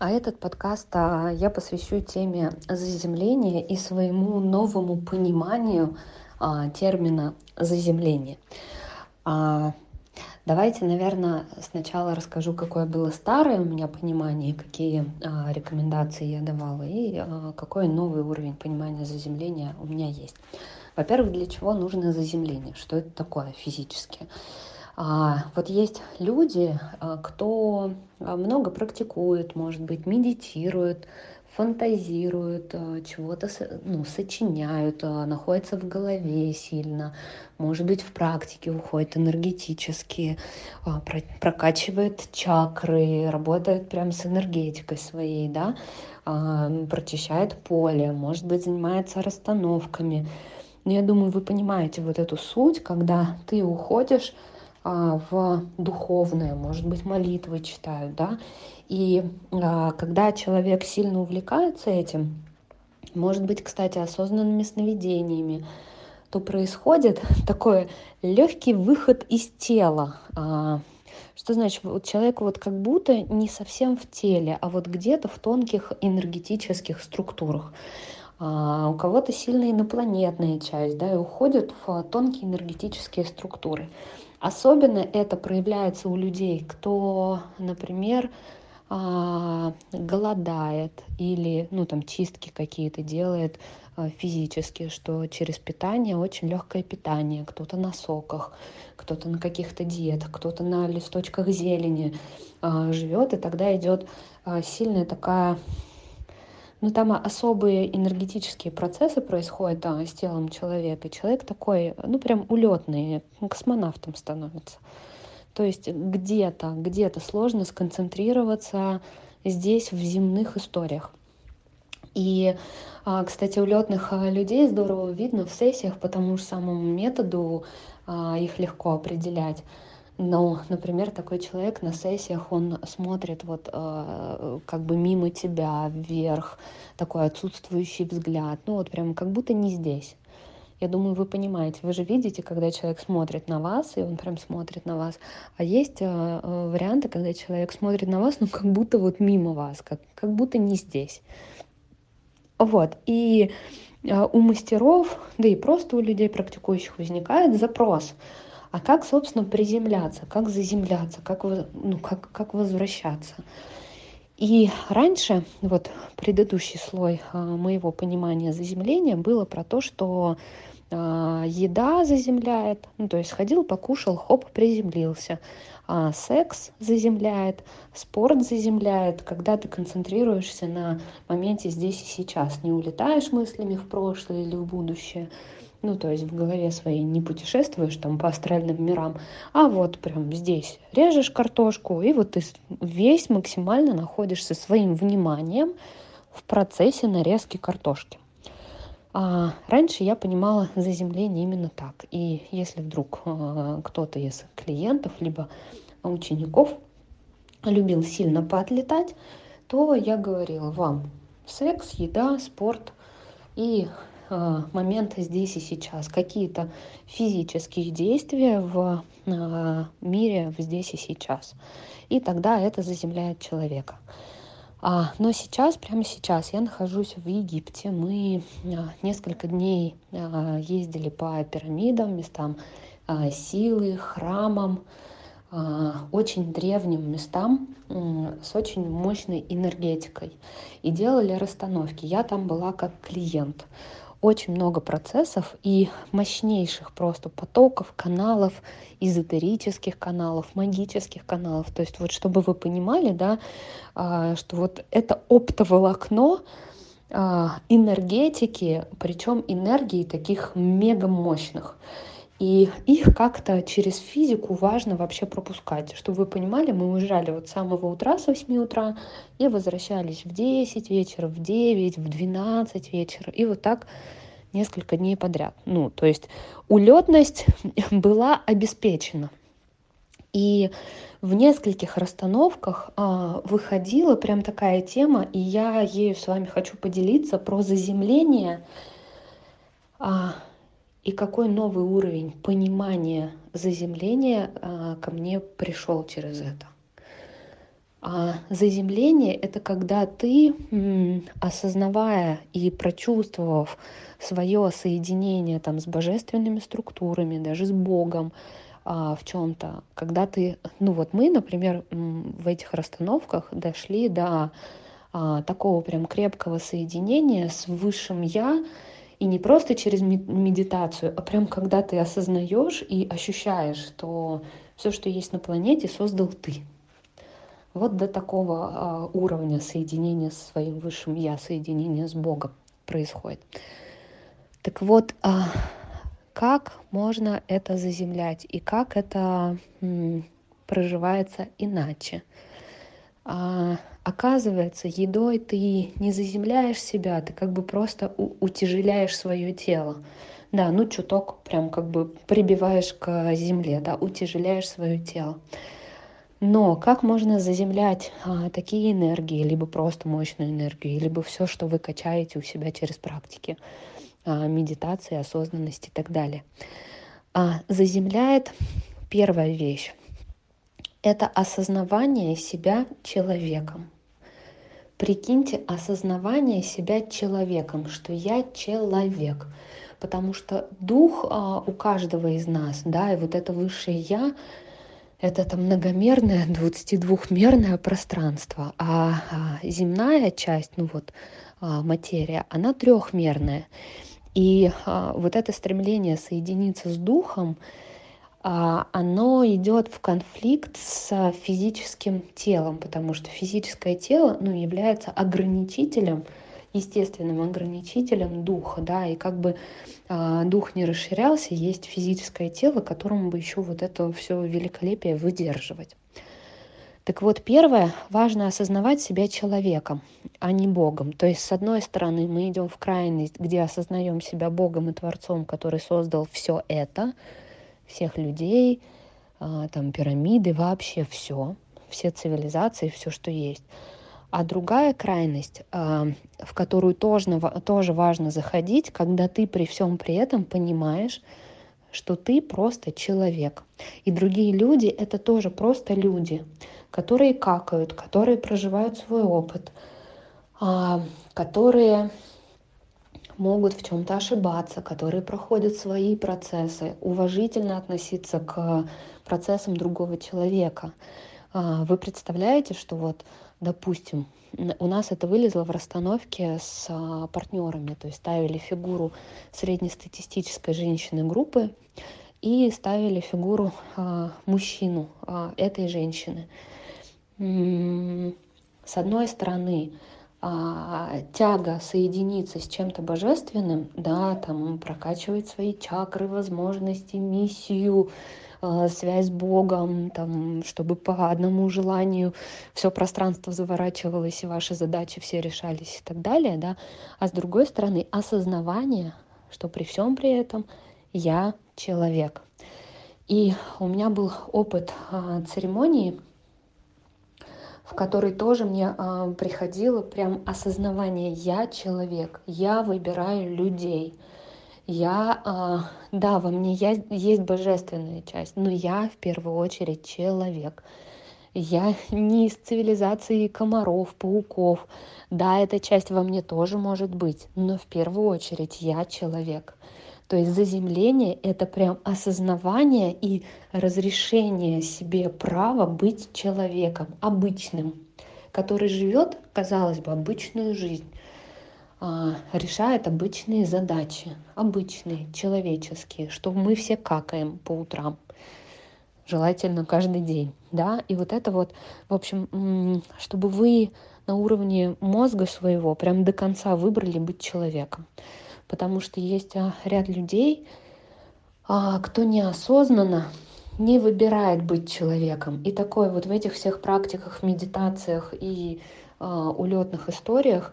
А этот подкаст а, я посвящу теме заземления и своему новому пониманию а, термина заземление. А, давайте, наверное, сначала расскажу, какое было старое у меня понимание, какие а, рекомендации я давала и а, какой новый уровень понимания заземления у меня есть. Во-первых, для чего нужно заземление? Что это такое физически? А, вот есть люди, а, кто а, много практикует, может быть, медитирует, фантазируют, чего-то ну, сочиняют, находятся в голове сильно, может быть, в практике уходит энергетически, прокачивает чакры, работает прям с энергетикой своей, да, прочищает поле, может быть, занимается расстановками. Но я думаю, вы понимаете вот эту суть, когда ты уходишь а, в духовное, может быть, молитвы читают, да. И а, когда человек сильно увлекается этим, может быть, кстати, осознанными сновидениями, то происходит такой легкий выход из тела. А, что значит, вот человек вот как будто не совсем в теле, а вот где-то в тонких энергетических структурах. у кого-то сильная инопланетная часть, да, и уходит в тонкие энергетические структуры. Особенно это проявляется у людей, кто, например, а, голодает или ну там чистки какие-то делает а, физически, что через питание очень легкое питание, кто-то на соках, кто-то на каких-то диетах, кто-то на листочках зелени а, живет, и тогда идет сильная такая ну, там особые энергетические процессы происходят да, с телом человека. Человек такой, ну, прям улетный, космонавтом становится. То есть где-то, где-то сложно сконцентрироваться здесь, в земных историях. И, а, кстати, улетных а, людей здорово видно в сессиях по тому же самому методу, а, их легко определять. Но, например, такой человек на сессиях, он смотрит вот э, как бы мимо тебя вверх, такой отсутствующий взгляд, ну вот прям как будто не здесь. Я думаю, вы понимаете, вы же видите, когда человек смотрит на вас, и он прям смотрит на вас. А есть э, э варианты, когда человек смотрит на вас, ну как будто вот мимо вас, как, как будто не здесь. Вот, и э, у мастеров, да и просто у людей практикующих возникает запрос – а как, собственно, приземляться, как заземляться, как, ну, как, как возвращаться. И раньше, вот предыдущий слой а, моего понимания заземления было про то, что а, еда заземляет, ну, то есть ходил, покушал, хоп, приземлился. А секс заземляет, спорт заземляет, когда ты концентрируешься на моменте здесь и сейчас, не улетаешь мыслями в прошлое или в будущее, ну, то есть в голове своей не путешествуешь там по астральным мирам, а вот прям здесь режешь картошку, и вот ты весь максимально находишься своим вниманием в процессе нарезки картошки. А раньше я понимала заземление именно так. И если вдруг а, кто-то из клиентов либо учеников любил сильно поотлетать, то я говорила вам секс, еда, спорт и Э, момента здесь и сейчас, какие-то физические действия в э, мире здесь и сейчас. И тогда это заземляет человека. А, но сейчас, прямо сейчас, я нахожусь в Египте. Мы а, несколько дней ездили по пирамидам, местам силы, храмам, очень древним местам с очень мощной энергетикой. И делали расстановки. Я там была как клиент очень много процессов и мощнейших просто потоков, каналов, эзотерических каналов, магических каналов. То есть вот чтобы вы понимали, да, а, что вот это оптоволокно а, энергетики, причем энергии таких мега мощных. И их как-то через физику важно вообще пропускать. Чтобы вы понимали, мы уезжали вот с самого утра, с 8 утра, и возвращались в 10 вечера, в 9, в 12 вечера. И вот так несколько дней подряд. Ну, то есть улетность была обеспечена. И в нескольких расстановках а, выходила прям такая тема, и я ею с вами хочу поделиться про заземление а, и какой новый уровень понимания заземления а, ко мне пришел через это. А заземление — это когда ты, осознавая и прочувствовав свое соединение там, с божественными структурами, даже с Богом а, в чем-то, когда ты, ну вот мы, например, в этих расстановках дошли до а, такого прям крепкого соединения с высшим я, и не просто через медитацию, а прям когда ты осознаешь и ощущаешь, что все, что есть на планете, создал ты. Вот до такого а, уровня соединения с своим высшим я, соединения с Богом происходит. Так вот, а, как можно это заземлять и как это проживается иначе? Оказывается, едой ты не заземляешь себя, ты как бы просто утяжеляешь свое тело. Да, ну чуток прям как бы прибиваешь к земле, да, утяжеляешь свое тело. Но как можно заземлять а, такие энергии, либо просто мощную энергию, либо все, что вы качаете у себя через практики, а, медитации, осознанность и так далее? А, заземляет первая вещь. Это осознавание себя человеком. Прикиньте осознавание себя человеком, что я человек. Потому что дух а, у каждого из нас, да, и вот это высшее я, это там многомерное 22-мерное пространство, а, а земная часть, ну вот а, материя, она трехмерная. И а, вот это стремление соединиться с духом, оно идет в конфликт с физическим телом, потому что физическое тело ну, является ограничителем естественным ограничителем духа, да, и как бы э, дух не расширялся, есть физическое тело, которому бы еще вот это все великолепие выдерживать. Так вот, первое, важно осознавать себя человеком, а не Богом. То есть, с одной стороны, мы идем в крайность, где осознаем себя Богом и Творцом, который создал все это, всех людей, э, там пирамиды, вообще все, все цивилизации, все, что есть. А другая крайность, а, в которую тоже, тоже важно заходить, когда ты при всем при этом понимаешь, что ты просто человек. И другие люди — это тоже просто люди, которые какают, которые проживают свой опыт, а, которые могут в чем-то ошибаться, которые проходят свои процессы, уважительно относиться к процессам другого человека. А, вы представляете, что вот допустим, у нас это вылезло в расстановке с а, партнерами, то есть ставили фигуру среднестатистической женщины группы и ставили фигуру а, мужчину этой женщины. С одной стороны, а, тяга соединиться с чем-то божественным, да, там прокачивать свои чакры, возможности, миссию, Э, связь с Богом, там, чтобы по одному желанию все пространство заворачивалось и ваши задачи все решались и так далее, да. А с другой стороны, осознавание, что при всем при этом я человек. И у меня был опыт а, церемонии, в которой тоже мне а, приходило прям осознавание «я человек», «я выбираю людей», я, а, да, во мне есть божественная часть, но я в первую очередь человек. Я не из цивилизации комаров, пауков. Да, эта часть во мне тоже может быть, но в первую очередь я человек. То есть заземление — это прям осознавание и разрешение себе права быть человеком, обычным, который живет, казалось бы, обычную жизнь а, решает обычные задачи, обычные, человеческие, что мы все какаем по утрам, желательно каждый день, да, и вот это вот, в общем, чтобы вы на уровне мозга своего прям до конца выбрали быть человеком, потому что есть а, ряд людей, а, кто неосознанно не выбирает быть человеком. И такое вот в этих всех практиках, медитациях и а, улетных историях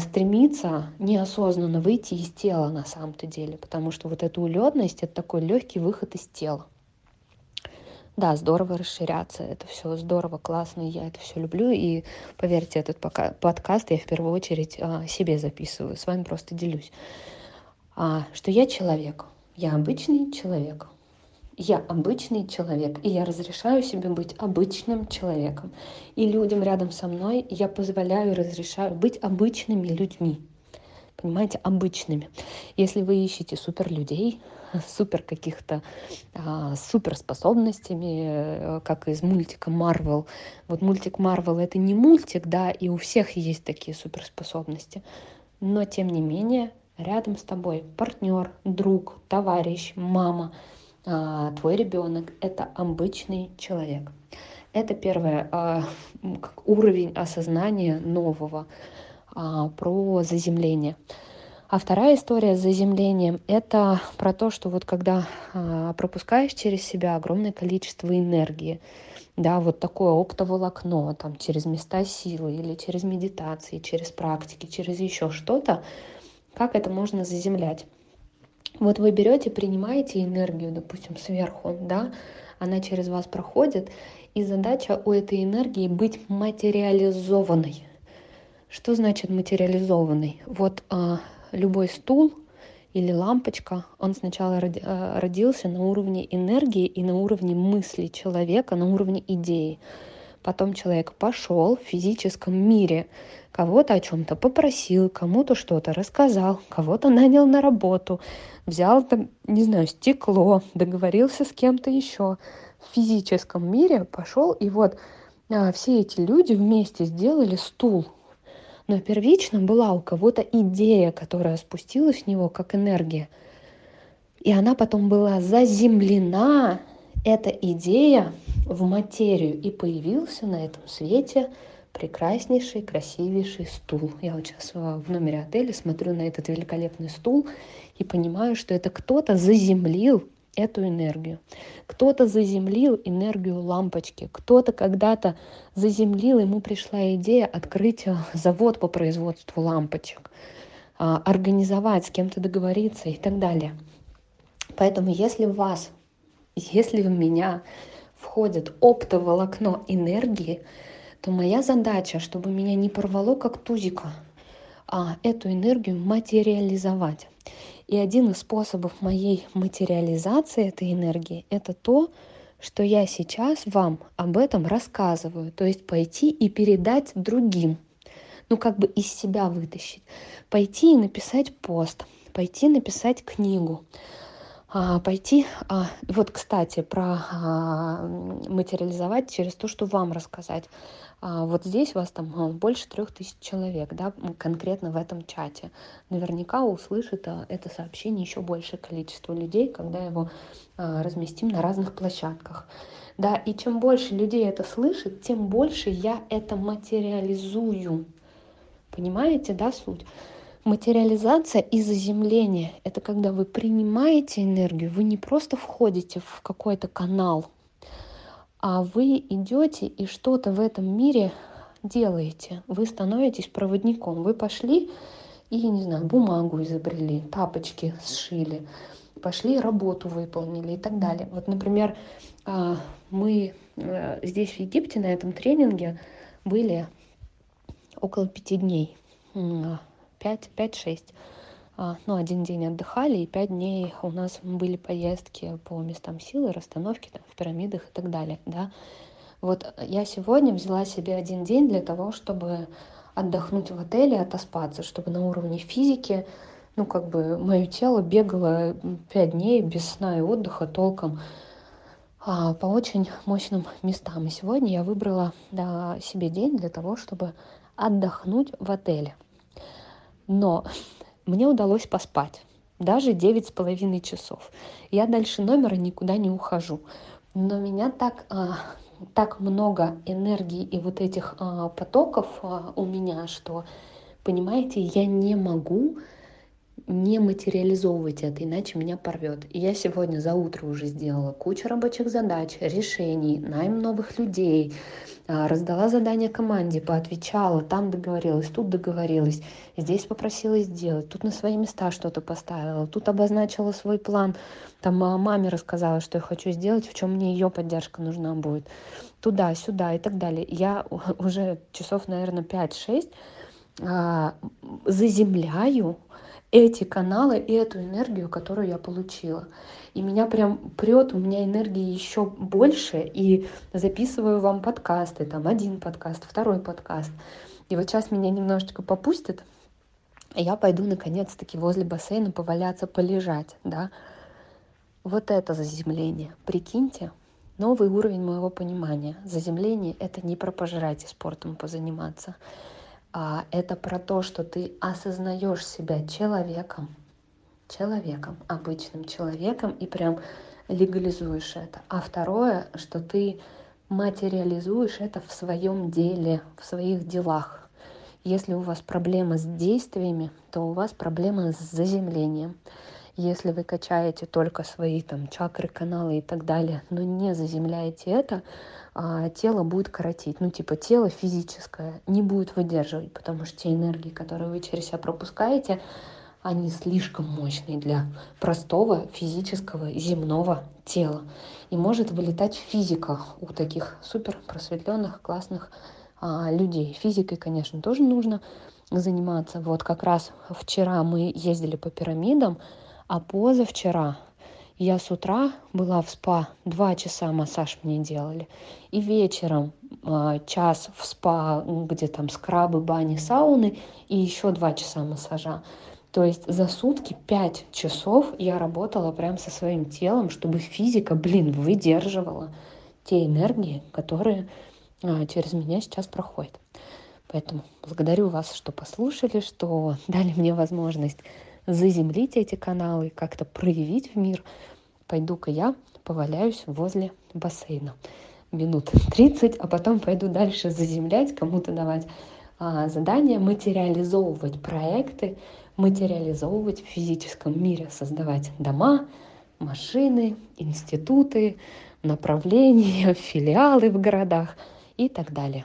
стремится неосознанно выйти из тела на самом-то деле, потому что вот эта улетность это такой легкий выход из тела. Да, здорово расширяться, это все здорово, классно, я это все люблю. И поверьте, этот подкаст я в первую очередь а, себе записываю, с вами просто делюсь. Что я человек, я обычный человек. Я обычный человек, и я разрешаю себе быть обычным человеком. И людям рядом со мной я позволяю, разрешаю быть обычными людьми. Понимаете, обычными. Если вы ищете супер людей, супер каких-то а, суперспособностями, э, как из мультика Марвел. Вот мультик Марвел это не мультик, да, и у всех есть такие суперспособности. Но тем не менее, рядом с тобой партнер, друг, товарищ, мама, а, твой ребенок это обычный человек. Это первое а, уровень осознания нового про заземление. А вторая история с заземлением — это про то, что вот когда а, пропускаешь через себя огромное количество энергии, да, вот такое оптоволокно, там, через места силы или через медитации, через практики, через еще что-то, как это можно заземлять? Вот вы берете, принимаете энергию, допустим, сверху, да, она через вас проходит, и задача у этой энергии быть материализованной. Что значит материализованный? Вот а, любой стул или лампочка, он сначала э, родился на уровне энергии и на уровне мысли человека, на уровне идеи. Потом человек пошел в физическом мире, кого-то о чем-то попросил, кому-то что-то рассказал, кого-то нанял на работу, взял там, не знаю, стекло, договорился с кем-то еще. В физическом мире пошел, и вот а, все эти люди вместе сделали стул, но первично была у кого-то идея, которая спустилась в него как энергия. И она потом была заземлена, эта идея, в материю. И появился на этом свете прекраснейший, красивейший стул. Я вот сейчас в номере отеля смотрю на этот великолепный стул и понимаю, что это кто-то заземлил эту энергию. Кто-то заземлил энергию лампочки, кто-то когда-то заземлил, ему пришла идея открыть э, завод по производству лампочек, а, организовать, с кем-то договориться и так далее. Поэтому если в вас, если в меня входит оптоволокно энергии, то моя задача, чтобы меня не порвало как тузика, а эту энергию материализовать. И один из способов моей материализации этой энергии — это то, что я сейчас вам об этом рассказываю. То есть пойти и передать другим. Ну, как бы из себя вытащить. Пойти и написать пост. Пойти написать книгу. А, пойти, а, вот, кстати, про а, материализовать через то, что вам рассказать. Вот здесь у вас там больше трех тысяч человек, да, конкретно в этом чате. Наверняка услышит это сообщение еще большее количество людей, когда его разместим на разных площадках. Да, и чем больше людей это слышит, тем больше я это материализую. Понимаете, да, суть? Материализация и заземление — это когда вы принимаете энергию, вы не просто входите в какой-то канал, а вы идете и что-то в этом мире делаете. Вы становитесь проводником. Вы пошли и, не знаю, бумагу изобрели, тапочки сшили, пошли работу выполнили и так далее. Вот, например, а, мы э, здесь в Египте на этом тренинге были около пяти дней, пять, пять-шесть. А, ну, один день отдыхали, и пять дней у нас были поездки по местам силы, расстановки там, в пирамидах и так далее, да. Вот я сегодня взяла себе один день для того, чтобы отдохнуть в отеле, отоспаться, чтобы на уровне физики, ну, как бы мое тело бегало пять дней без сна и отдыха толком а, по очень мощным местам. И сегодня я выбрала да, себе день для того, чтобы отдохнуть в отеле. Но мне удалось поспать. Даже девять с половиной часов. Я дальше номера никуда не ухожу. Но меня так, а, так много энергии и вот этих а, потоков а, у меня, что, понимаете, я не могу не материализовывать это, иначе меня порвет. Я сегодня за утро уже сделала кучу рабочих задач, решений, найм новых людей, а, раздала задание команде, поотвечала, там договорилась, тут договорилась, здесь попросила сделать, тут на свои места что-то поставила, тут обозначила свой план, там маме рассказала, что я хочу сделать, в чем мне ее поддержка нужна будет, туда, сюда и так далее. Я уже часов, наверное, 5-6 а, заземляю эти каналы и эту энергию, которую я получила. И меня прям прет, у меня энергии еще больше, и записываю вам подкасты, там один подкаст, второй подкаст. И вот сейчас меня немножечко попустит, я пойду наконец-таки возле бассейна поваляться, полежать, да. Вот это заземление. Прикиньте, новый уровень моего понимания. Заземление — это не про пожрать и спортом позаниматься, а это про то, что ты осознаешь себя человеком, человеком, обычным человеком, и прям легализуешь это. А второе, что ты материализуешь это в своем деле, в своих делах. Если у вас проблема с действиями, то у вас проблема с заземлением. Если вы качаете только свои там чакры, каналы и так далее, но не заземляете это, а, тело будет коротить. Ну, типа тело физическое не будет выдерживать, потому что те энергии, которые вы через себя пропускаете, они слишком мощные для простого физического земного тела. И может вылетать физика у таких супер просветленных, классных а, людей. Физикой, конечно, тоже нужно заниматься. Вот как раз вчера мы ездили по пирамидам, а позавчера я с утра была в спа, два часа массаж мне делали. И вечером э, час в спа, где там скрабы, бани, сауны, и еще два часа массажа. То есть за сутки пять часов я работала прям со своим телом, чтобы физика, блин, выдерживала те энергии, которые а, через меня сейчас проходит. Поэтому благодарю вас, что послушали, что дали мне возможность заземлить эти каналы, как-то проявить в мир. Пойду-ка я поваляюсь возле бассейна минут 30, а потом пойду дальше заземлять, кому-то давать а, задания, материализовывать проекты, материализовывать в физическом мире, создавать дома, машины, институты, направления, филиалы в городах – и так далее.